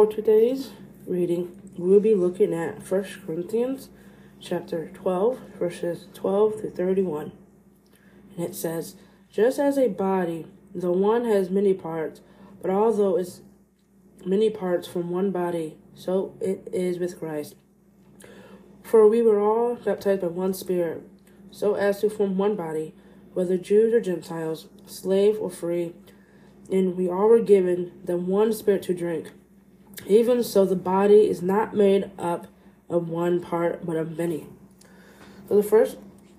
For today's reading, we'll be looking at 1 Corinthians chapter 12, verses 12 to 31. And it says, Just as a body, the one has many parts, but although it's many parts from one body, so it is with Christ. For we were all baptized by one Spirit, so as to form one body, whether Jews or Gentiles, slave or free, and we all were given the one Spirit to drink. Even so, the body is not made up of one part, but of many. So the first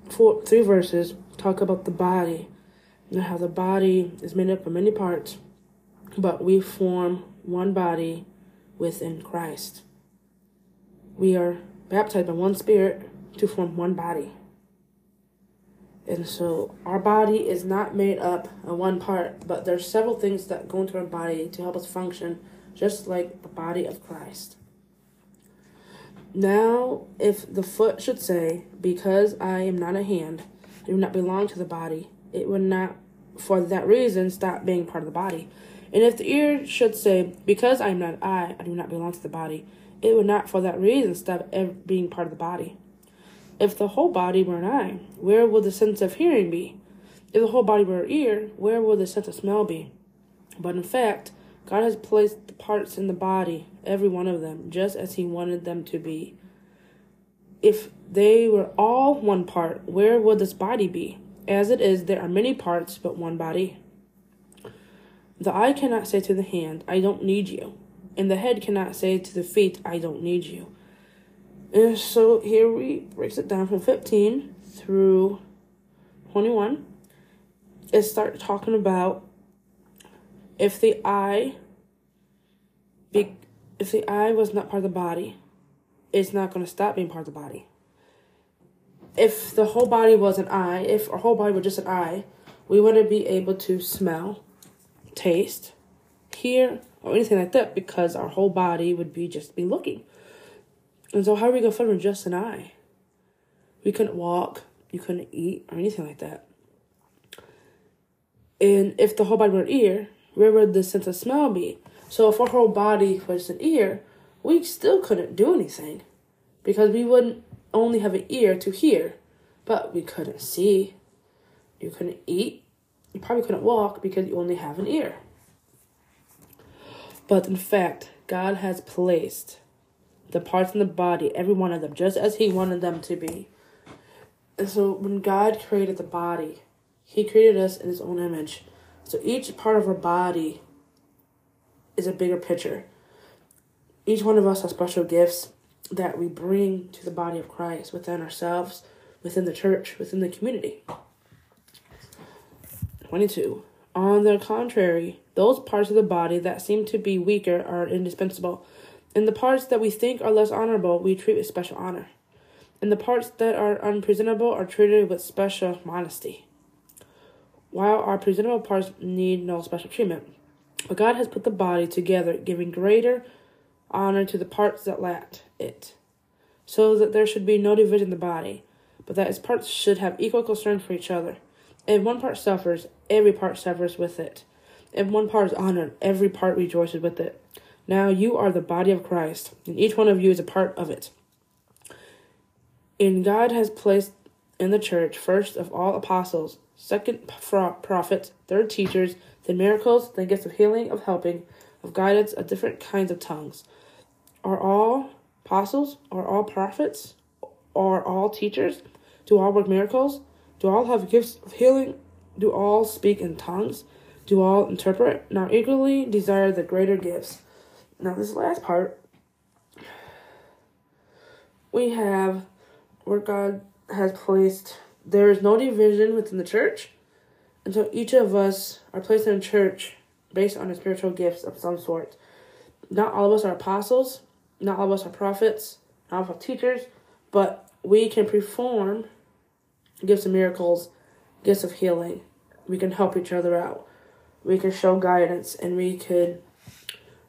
four, three verses talk about the body and how the body is made up of many parts, but we form one body within Christ. We are baptized by one Spirit to form one body. And so our body is not made up of one part, but there's several things that go into our body to help us function just like the body of Christ. Now, if the foot should say, Because I am not a hand, I do not belong to the body, it would not for that reason stop being part of the body. And if the ear should say, Because I am not eye, I do not belong to the body, it would not for that reason stop being part of the body. If the whole body were an eye, where would the sense of hearing be? If the whole body were an ear, where would the sense of smell be? But in fact, God has placed the parts in the body, every one of them, just as He wanted them to be. If they were all one part, where would this body be? As it is, there are many parts, but one body. The eye cannot say to the hand, I don't need you. And the head cannot say to the feet, I don't need you. And so here we breaks it down from 15 through 21. It starts talking about if the eye be, if the eye was not part of the body, it's not going to stop being part of the body. If the whole body was an eye, if our whole body were just an eye, we wouldn't be able to smell, taste, hear, or anything like that because our whole body would be just be looking. And so, how are we going to function just an eye? We couldn't walk, you couldn't eat, or anything like that. And if the whole body were an ear, where would the sense of smell be? So if our whole body was an ear, we still couldn't do anything because we wouldn't only have an ear to hear, but we couldn't see. You couldn't eat. You probably couldn't walk because you only have an ear. But in fact, God has placed the parts in the body, every one of them, just as He wanted them to be. And so when God created the body, He created us in His own image. So each part of our body is a bigger picture. Each one of us has special gifts that we bring to the body of Christ within ourselves, within the church, within the community. 22. On the contrary, those parts of the body that seem to be weaker are indispensable, and the parts that we think are less honorable we treat with special honor, and the parts that are unpresentable are treated with special modesty while our presentable parts need no special treatment. But God has put the body together, giving greater honor to the parts that lacked it, so that there should be no division in the body, but that its parts should have equal concern for each other. If one part suffers, every part suffers with it. If one part is honored, every part rejoices with it. Now you are the body of Christ, and each one of you is a part of it. And God has placed in the church first of all apostles second prophets, third teachers, then miracles, then gifts of healing, of helping, of guidance, of different kinds of tongues. Are all apostles? Are all prophets? Are all teachers? Do all work miracles? Do all have gifts of healing? Do all speak in tongues? Do all interpret? Now eagerly desire the greater gifts. Now, this last part, we have where God has placed there is no division within the church, and so each of us are placed in a church based on a spiritual gifts of some sort. Not all of us are apostles, not all of us are prophets, not all of us are teachers, but we can perform gifts of miracles, gifts of healing. We can help each other out. We can show guidance and we could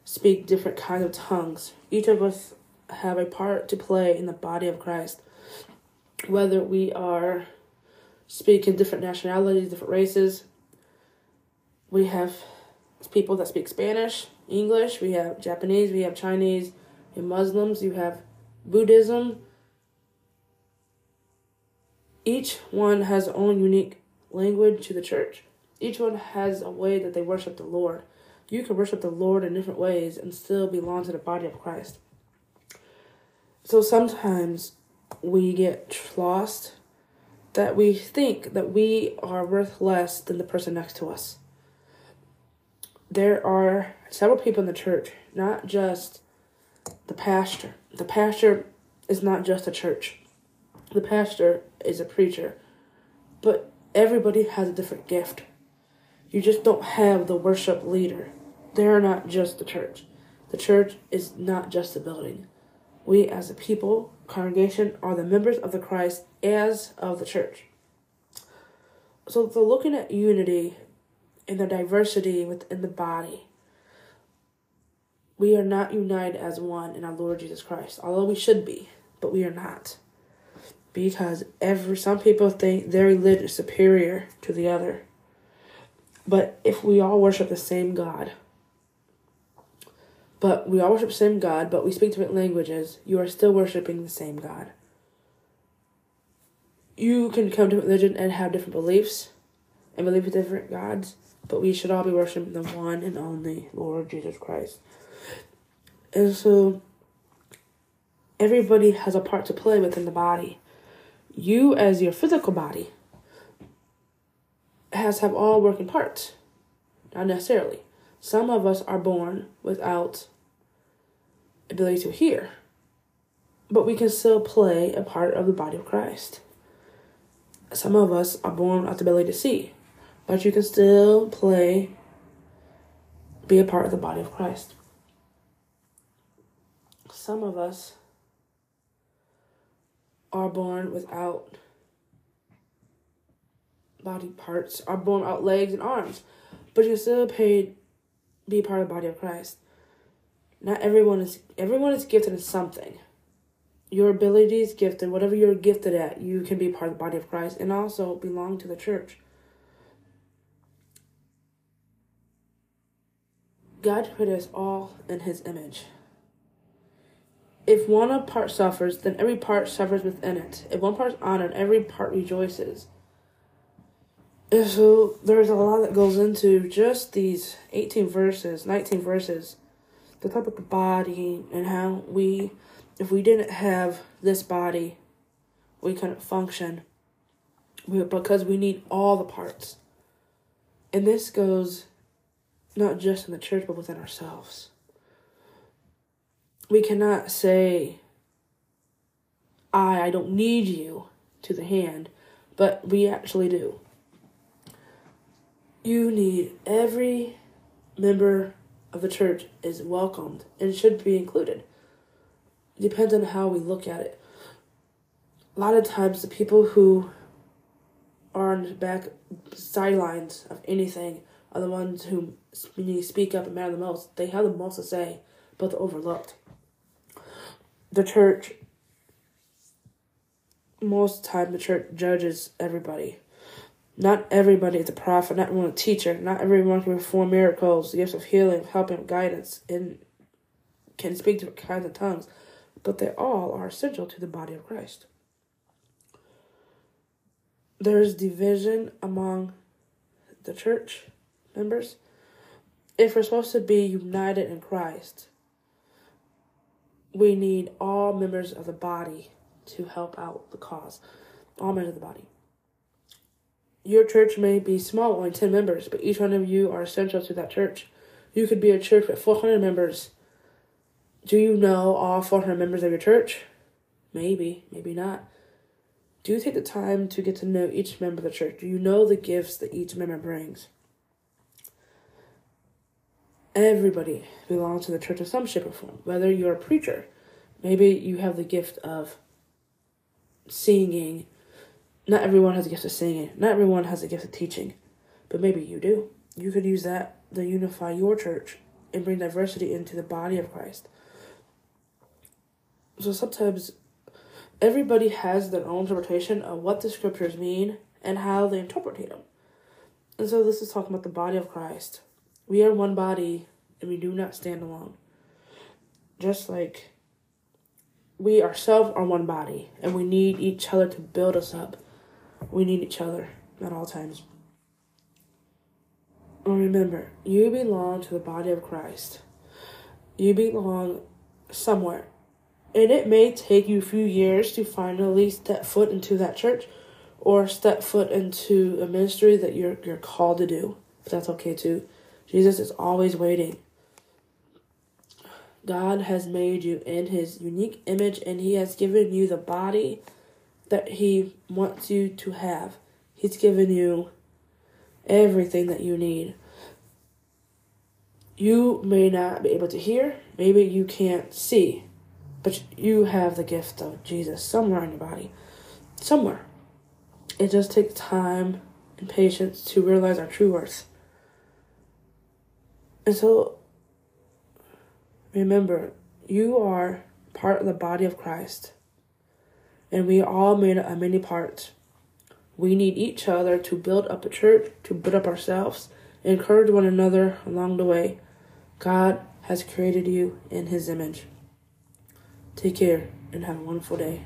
speak different kinds of tongues. Each of us have a part to play in the body of Christ. Whether we are speaking different nationalities, different races. We have people that speak Spanish, English, we have Japanese, we have Chinese, you have Muslims, you have Buddhism. Each one has their own unique language to the church. Each one has a way that they worship the Lord. You can worship the Lord in different ways and still belong to the body of Christ. So sometimes we get lost that we think that we are worth less than the person next to us. There are several people in the church, not just the pastor. The pastor is not just a church. The pastor is a preacher. But everybody has a different gift. You just don't have the worship leader. They're not just the church. The church is not just a building. We as a people congregation are the members of the Christ as of the church. So they're looking at unity and the diversity within the body. We are not united as one in our Lord Jesus Christ, although we should be, but we are not. Because every some people think their religion is superior to the other. But if we all worship the same God, but we all worship the same God, but we speak different languages, you are still worshiping the same God. You can come to religion and have different beliefs and believe in different gods, but we should all be worshiping the one and only Lord Jesus Christ. And so everybody has a part to play within the body. You as your physical body has have all working parts. Not necessarily. Some of us are born without ability to hear. But we can still play a part of the body of Christ. Some of us are born without the ability to see. But you can still play be a part of the body of Christ. Some of us are born without body parts are born out legs and arms, but you still paid be a part of the body of Christ. Not everyone is everyone is gifted in something. Your ability is gifted, whatever you're gifted at, you can be part of the body of Christ and also belong to the church. God created us all in his image. If one part suffers, then every part suffers within it. If one part is honored, every part rejoices. And so there's a lot that goes into just these 18 verses, 19 verses, the type of the body and how we, if we didn't have this body, we couldn't function we, because we need all the parts. And this goes not just in the church, but within ourselves. We cannot say, I, I don't need you to the hand, but we actually do you need every member of the church is welcomed and should be included. It depends on how we look at it. A lot of times, the people who are on the back sidelines of anything are the ones who speak up and matter the most. They have the most to say, but they're overlooked. The church, most time, the church judges everybody not everybody is a prophet, not everyone a teacher, not everyone can perform miracles, gifts of healing, helping, guidance, and can speak different kinds of tongues, but they all are essential to the body of Christ. There is division among the church members. If we're supposed to be united in Christ, we need all members of the body to help out the cause. All members of the body. Your church may be small, only 10 members, but each one of you are essential to that church. You could be a church with 400 members. Do you know all 400 members of your church? Maybe, maybe not. Do you take the time to get to know each member of the church? Do you know the gifts that each member brings? Everybody belongs to the church of some shape or form. Whether you're a preacher, maybe you have the gift of singing, not everyone has a gift of singing. Not everyone has a gift of teaching. But maybe you do. You could use that to unify your church and bring diversity into the body of Christ. So sometimes everybody has their own interpretation of what the scriptures mean and how they interpret them. And so this is talking about the body of Christ. We are one body and we do not stand alone. Just like we ourselves are one body and we need each other to build us up we need each other at all times. And remember, you belong to the body of Christ. You belong somewhere. And it may take you a few years to finally step foot into that church or step foot into a ministry that you're you're called to do. But that's okay too. Jesus is always waiting. God has made you in his unique image and he has given you the body that He wants you to have. He's given you everything that you need. You may not be able to hear, maybe you can't see, but you have the gift of Jesus somewhere in your body. Somewhere. It just takes time and patience to realize our true worth. And so, remember, you are part of the body of Christ and we are all made of many parts. We need each other to build up a church, to build up ourselves, Encourage one another along the way. God has created you in His image. Take care and have a wonderful day.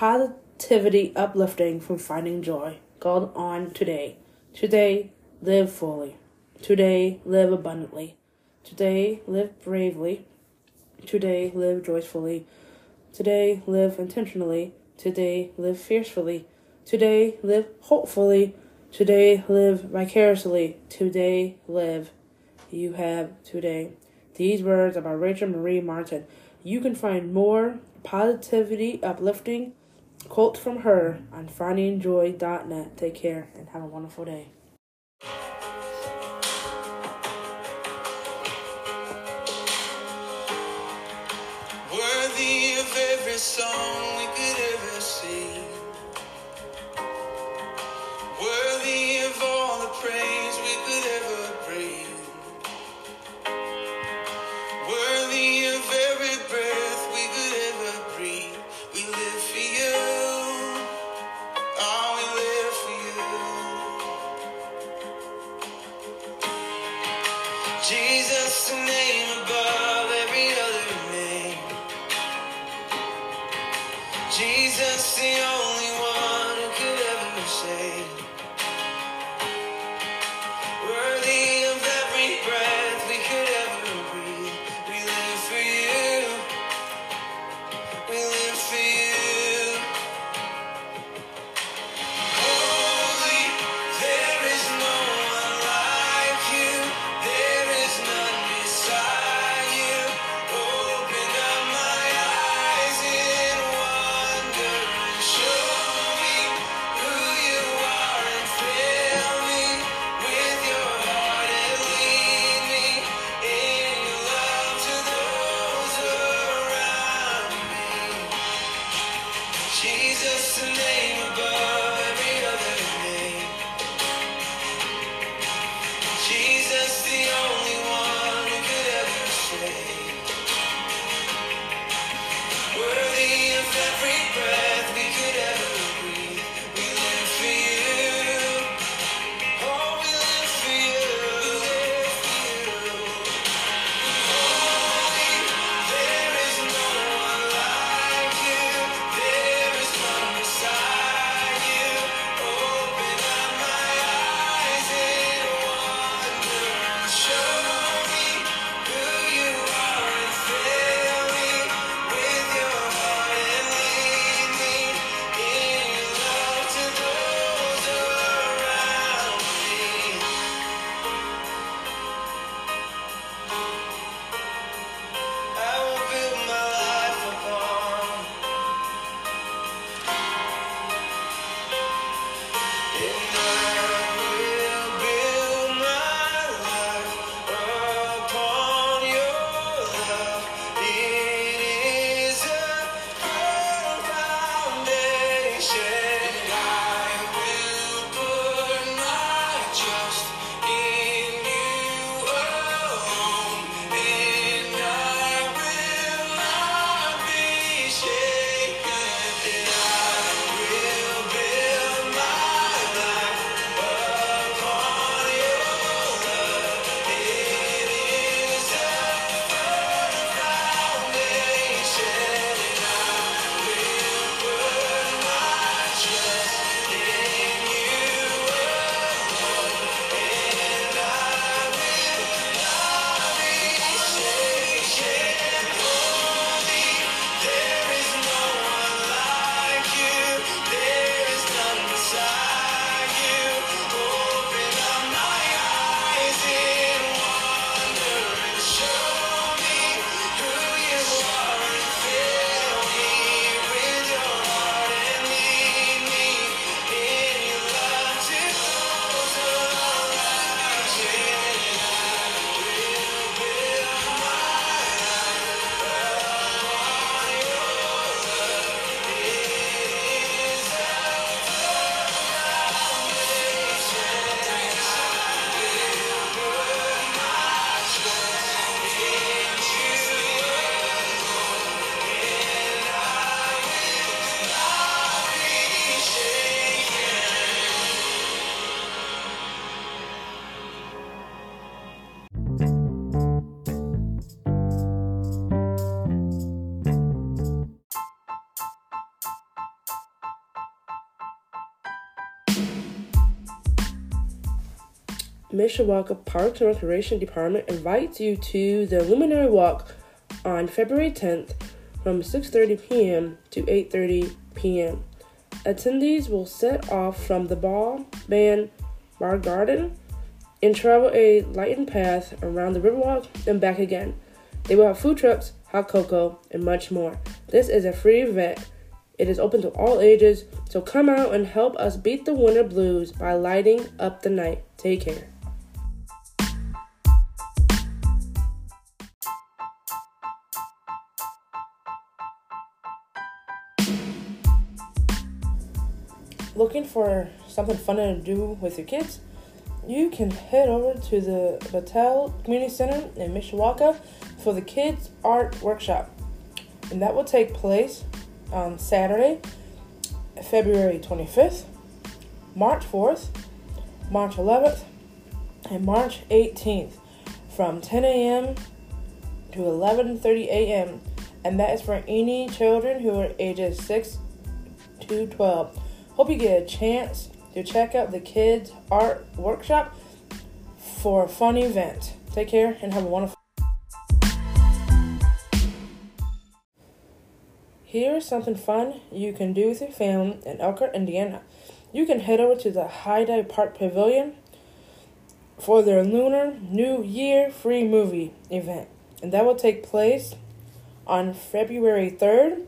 Positivity uplifting from finding joy called on today. Today, live fully. Today, live abundantly. Today, live bravely. Today, live joyfully. Today, live intentionally. Today, live fiercely. Today, live hopefully. Today, live vicariously. Today, live. You have today. These words are by Rachel Marie Martin. You can find more positivity, uplifting quotes from her on findingjoy.net. Take care and have a wonderful day. Worthy of every song we could ever sing. Worthy of all the praise we could Mishawaka Parks and Recreation Department invites you to the Luminary Walk on February 10th from 6:30 p.m. to 8:30 p.m. Attendees will set off from the Ball Band Bar Garden and travel a lightened path around the Riverwalk and back again. They will have food trucks, hot cocoa, and much more. This is a free event. It is open to all ages, so come out and help us beat the winter blues by lighting up the night. Take care. looking for something fun to do with your kids, you can head over to the Battell Community Center in Mishawaka for the Kids Art Workshop. And that will take place on Saturday, February 25th, March 4th, March 11th, and March 18th from 10 a.m. to 11:30 a.m. and that is for any children who are ages 6 to 12 Hope you get a chance to check out the kids' art workshop for a fun event. Take care and have a wonderful Here's something fun you can do with your family in Elkhart, Indiana. You can head over to the Hyde Park Pavilion for their Lunar New Year free movie event. And that will take place on February 3rd,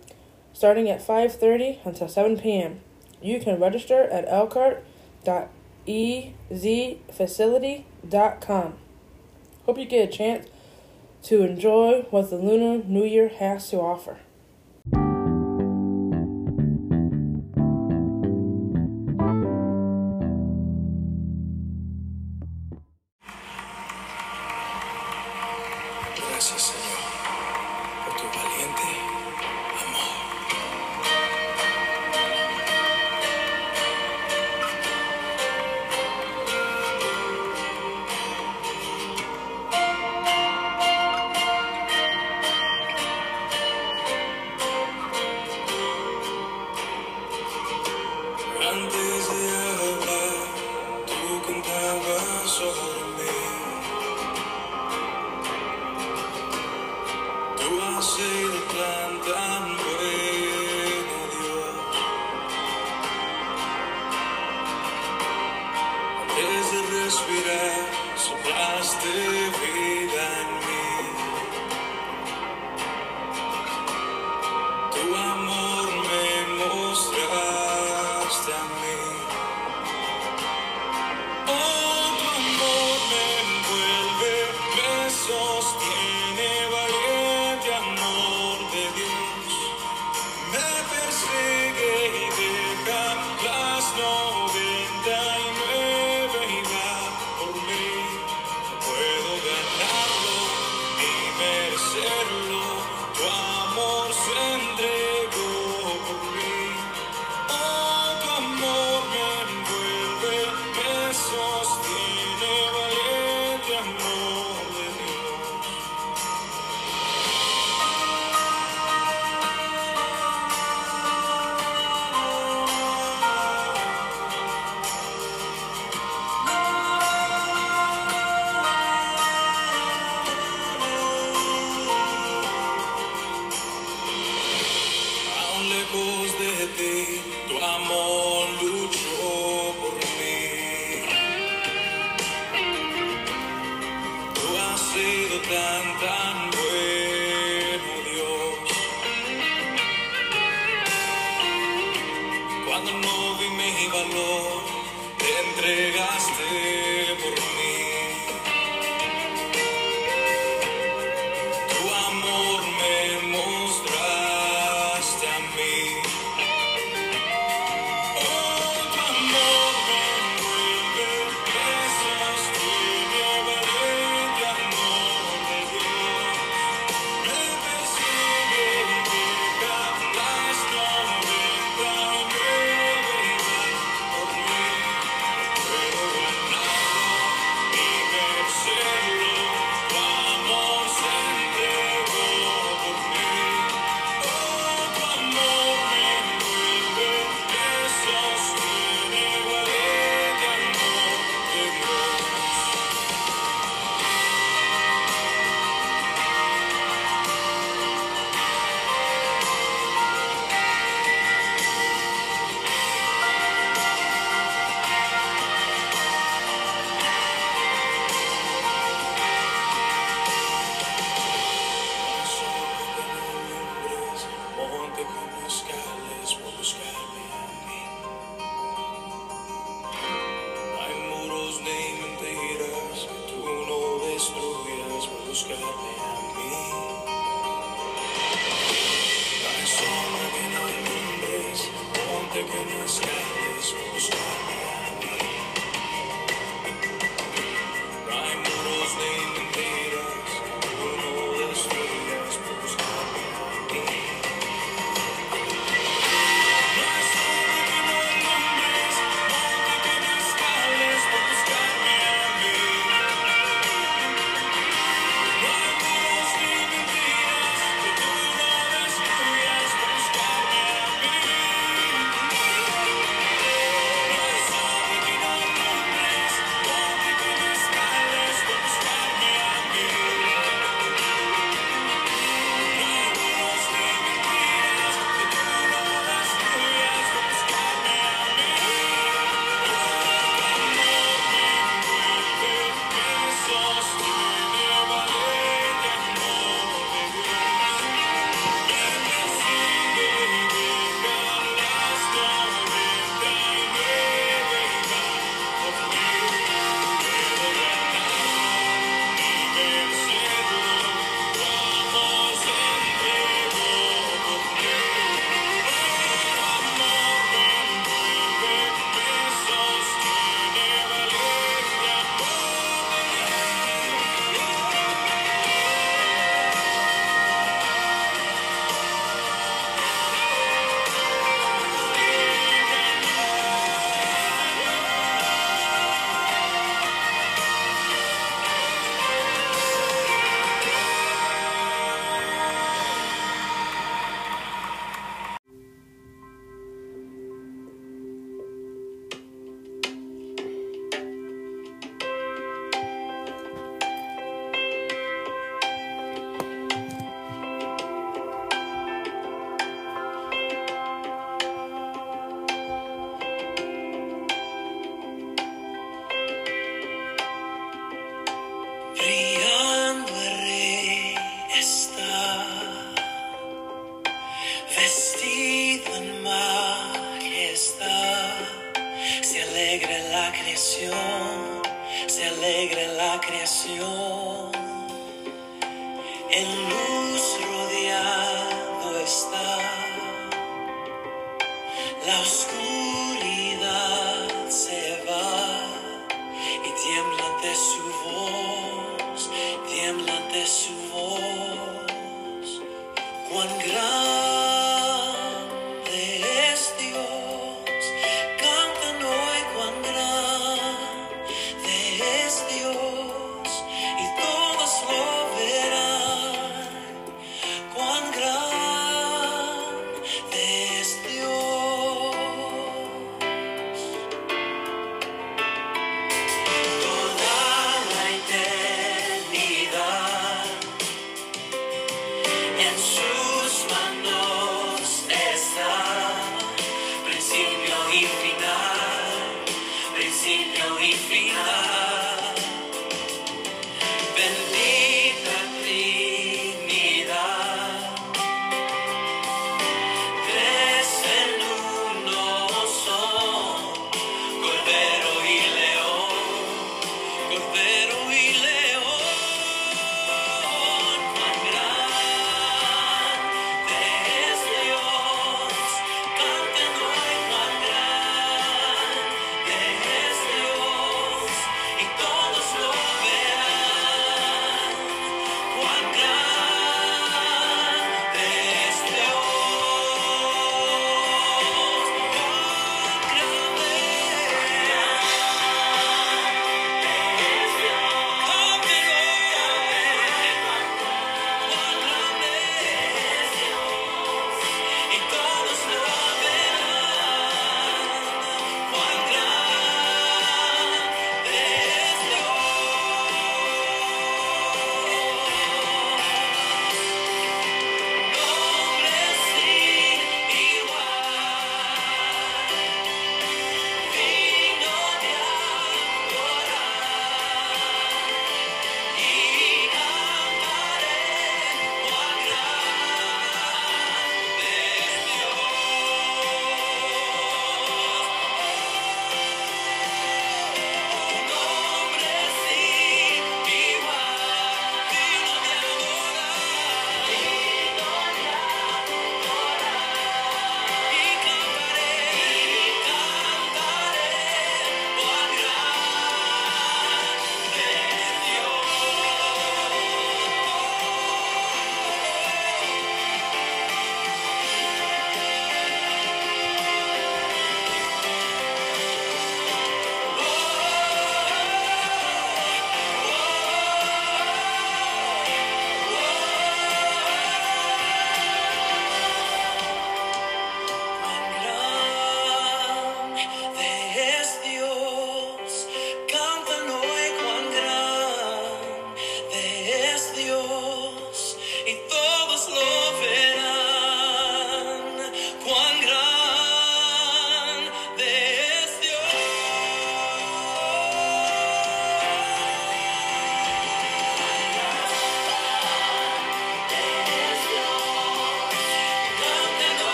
starting at 5:30 until 7 p.m. You can register at elkhart.ezfacility.com. Hope you get a chance to enjoy what the Lunar New Year has to offer.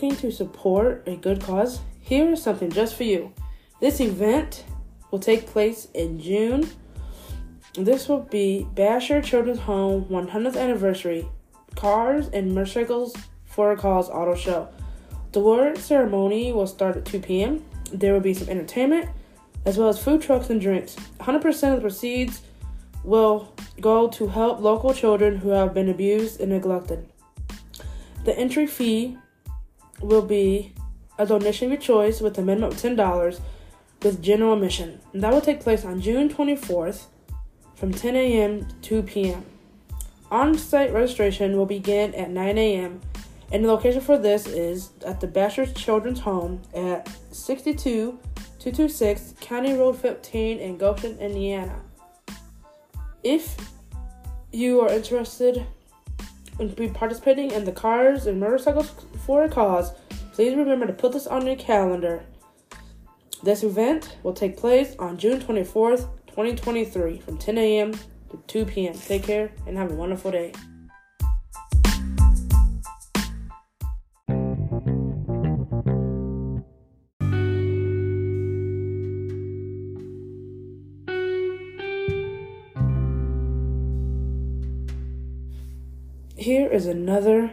looking to support a good cause, here is something just for you. This event will take place in June. This will be Bashor Children's Home 100th Anniversary Cars and Motorcycles for a Cause Auto Show. The award ceremony will start at 2 p.m. There will be some entertainment as well as food trucks and drinks. 100% of the proceeds will go to help local children who have been abused and neglected. The entry fee will be a donation of your choice with a minimum of $10 with general admission. And that will take place on June 24th from 10 a.m. to 2 p.m. On site registration will begin at 9 a.m. and the location for this is at the Bashors Children's Home at 62226 County Road 15 in Goshen, Indiana. If you are interested in be participating in the Cars and Motorcycles for a Cause, please remember to put this on your calendar. This event will take place on June 24th, 2023, from 10 a.m. to 2 p.m. Take care and have a wonderful day. Here is another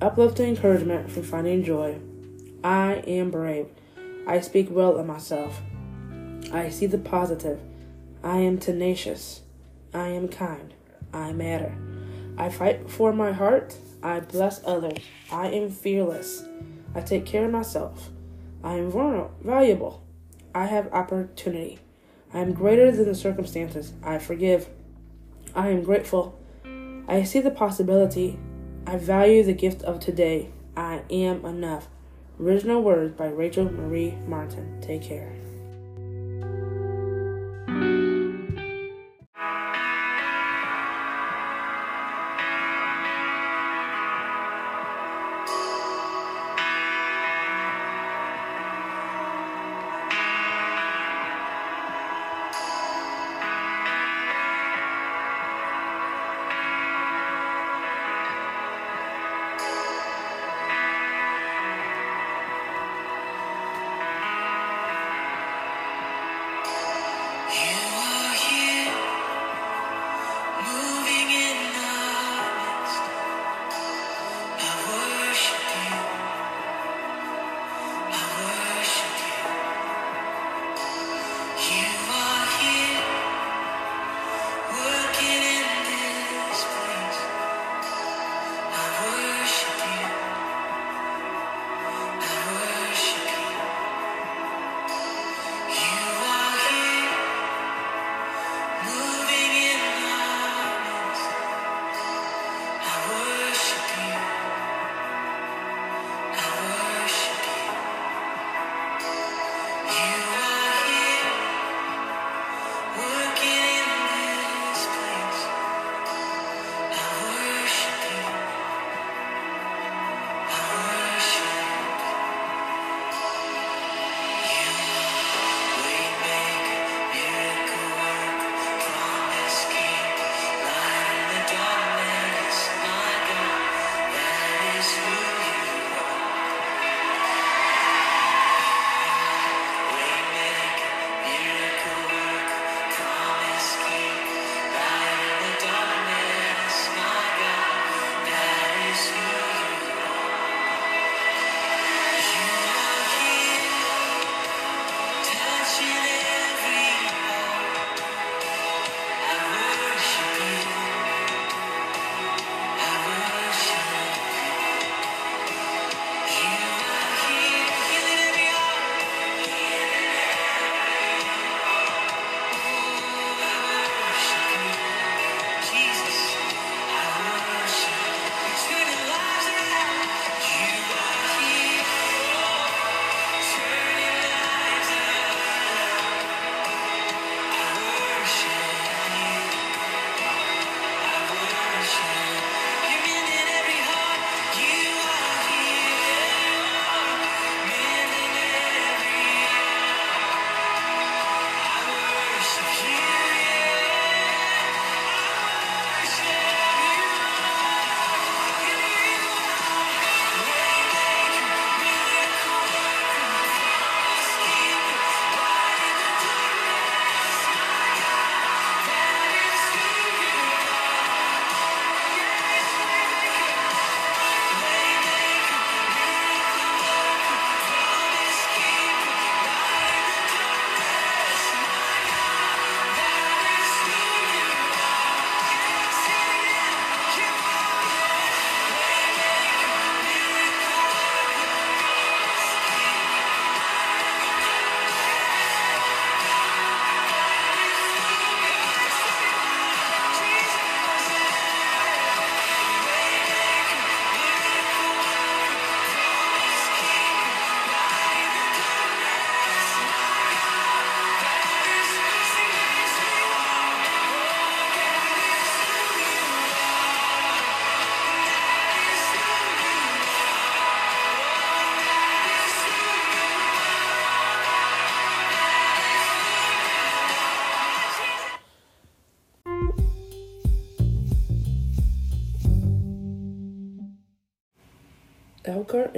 uplifting encouragement for finding joy. I am brave. I speak well of myself. I see the positive. I am tenacious. I am kind. I matter. I fight for my heart. I bless others. I am fearless. I take care of myself. I am valuable. I have opportunity. I am greater than the circumstances. I forgive. I am grateful. I see the possibility. I value the gift of today. I am enough. Original words by Rachel Marie Martin. Take care.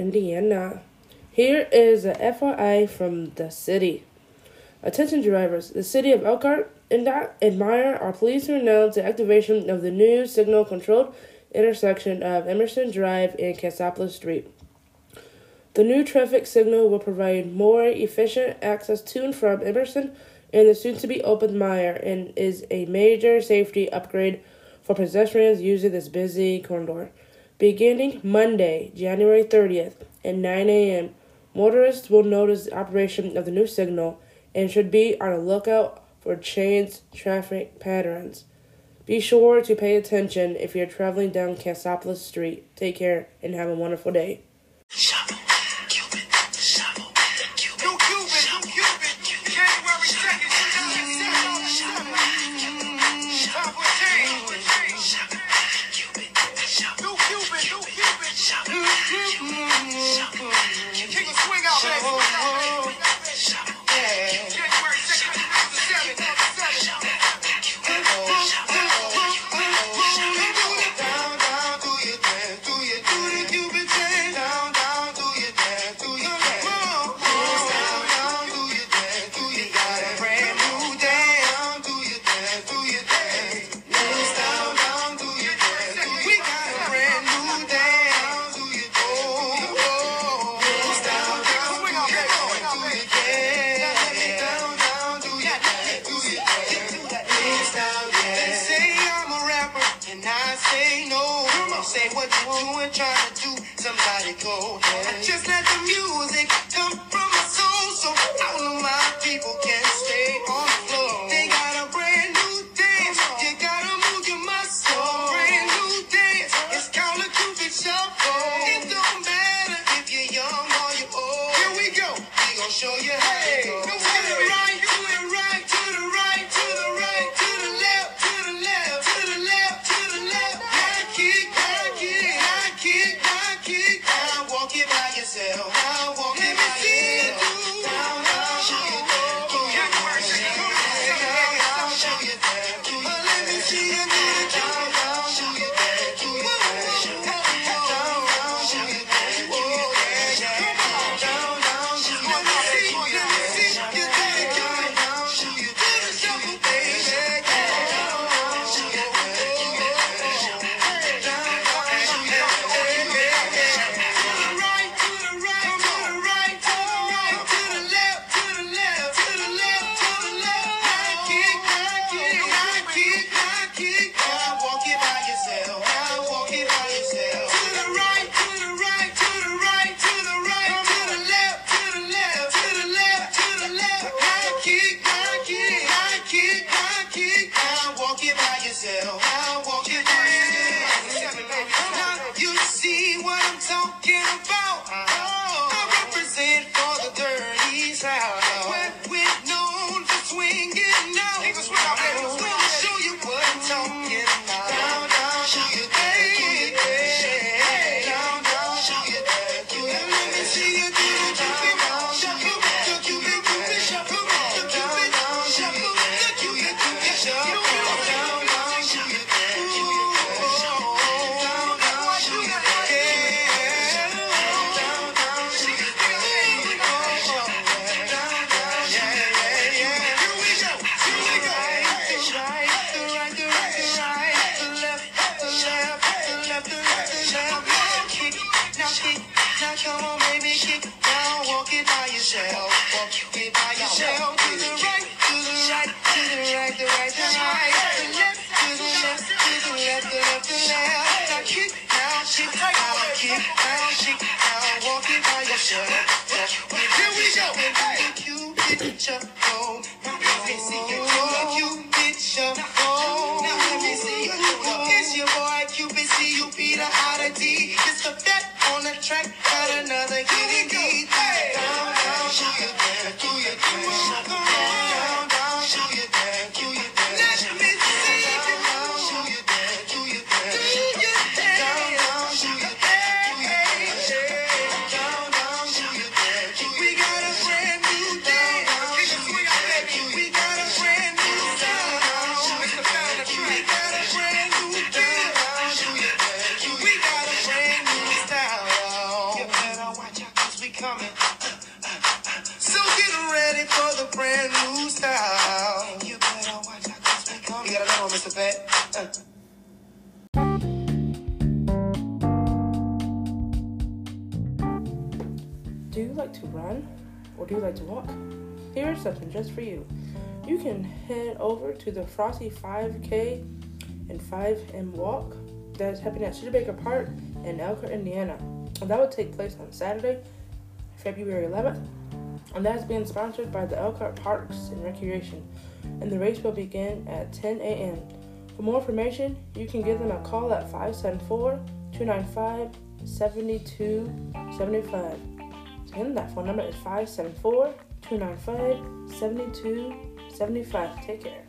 Indiana. Here is a FYI from the city. Attention drivers, the city of Elkhart and and are pleased to announce the activation of the new signal controlled intersection of Emerson Drive and Cassopolis Street. The new traffic signal will provide more efficient access to and from Emerson and the soon to be opened Meijer and is a major safety upgrade for pedestrians using this busy corridor. Beginning Monday, January 30th at 9 a.m., motorists will notice the operation of the new signal and should be on the lookout for changed traffic patterns. Be sure to pay attention if you're traveling down Cassopolis Street. Take care and have a wonderful day. show you how. Like to walk? Here's something just for you. You can head over to the Frosty 5K and 5M walk that is happening at Studebaker Park in Elkhart, Indiana. And that will take place on Saturday, February 11th. And that is being sponsored by the Elkhart Parks and Recreation. And the race will begin at 10 a.m. For more information, you can give them a call at 574 295 7275. Again, that phone number is 574 295 7275. Take care.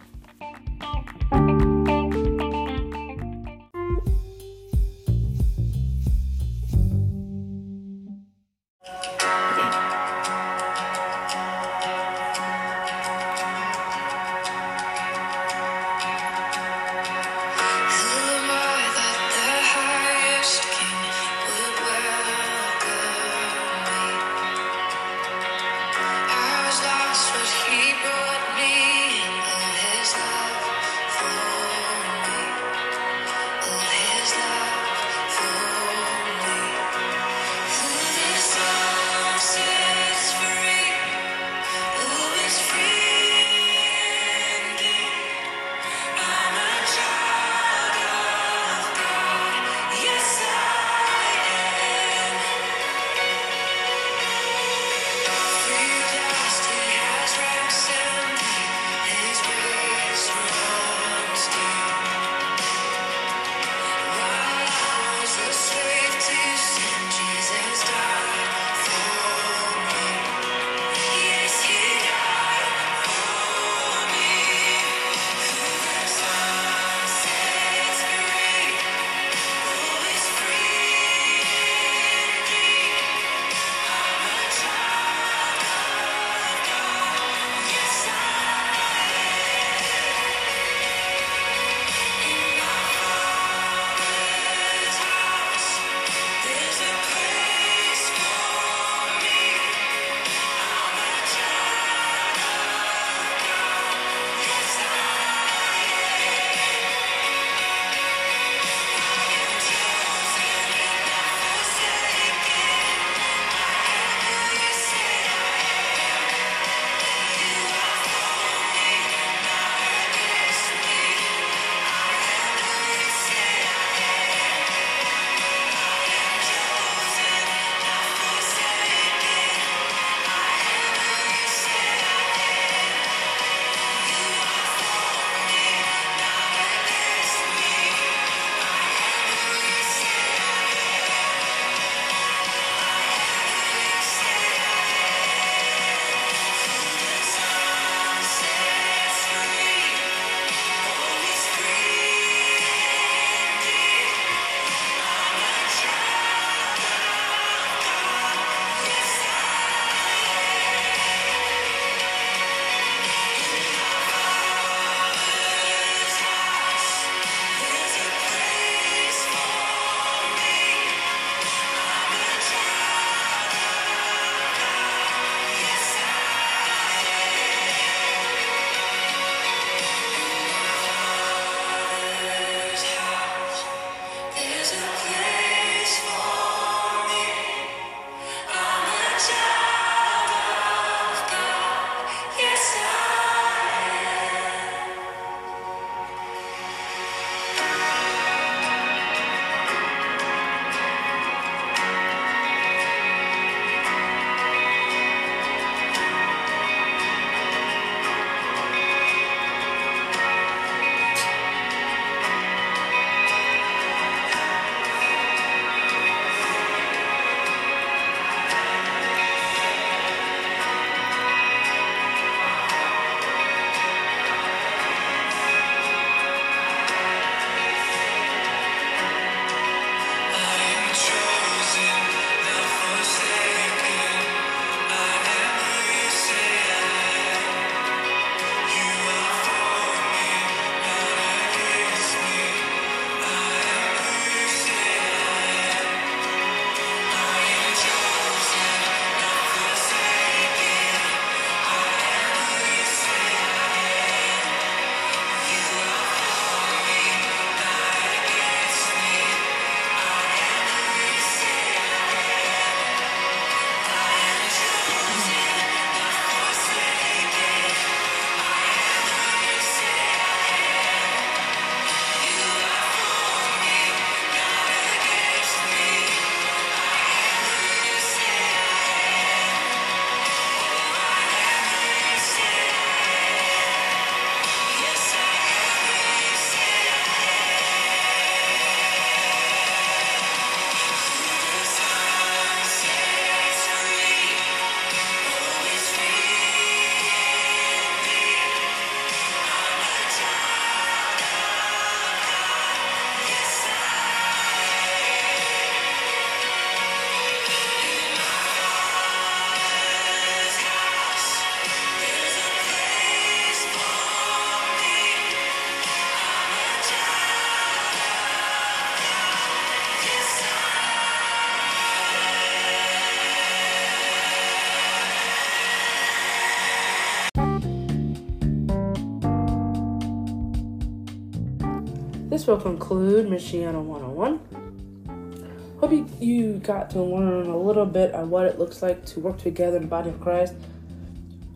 Will conclude Michiana 101. Hope you, you got to learn a little bit of what it looks like to work together in the body of Christ.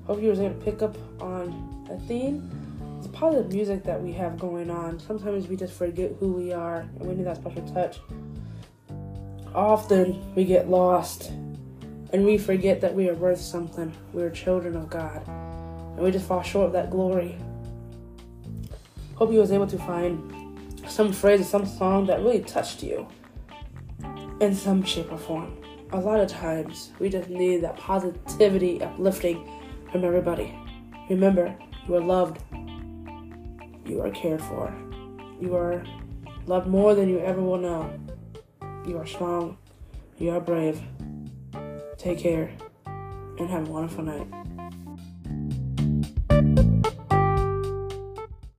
Hope you was able to pick up on a theme. It's positive music that we have going on. Sometimes we just forget who we are and we need that special touch. Often we get lost and we forget that we are worth something. We are children of God. And we just fall short of that glory. Hope you was able to find some phrase or some song that really touched you in some shape or form. A lot of times we just need that positivity, uplifting from everybody. Remember, you are loved. You are cared for. You are loved more than you ever will know. You are strong. You are brave. Take care and have a wonderful night.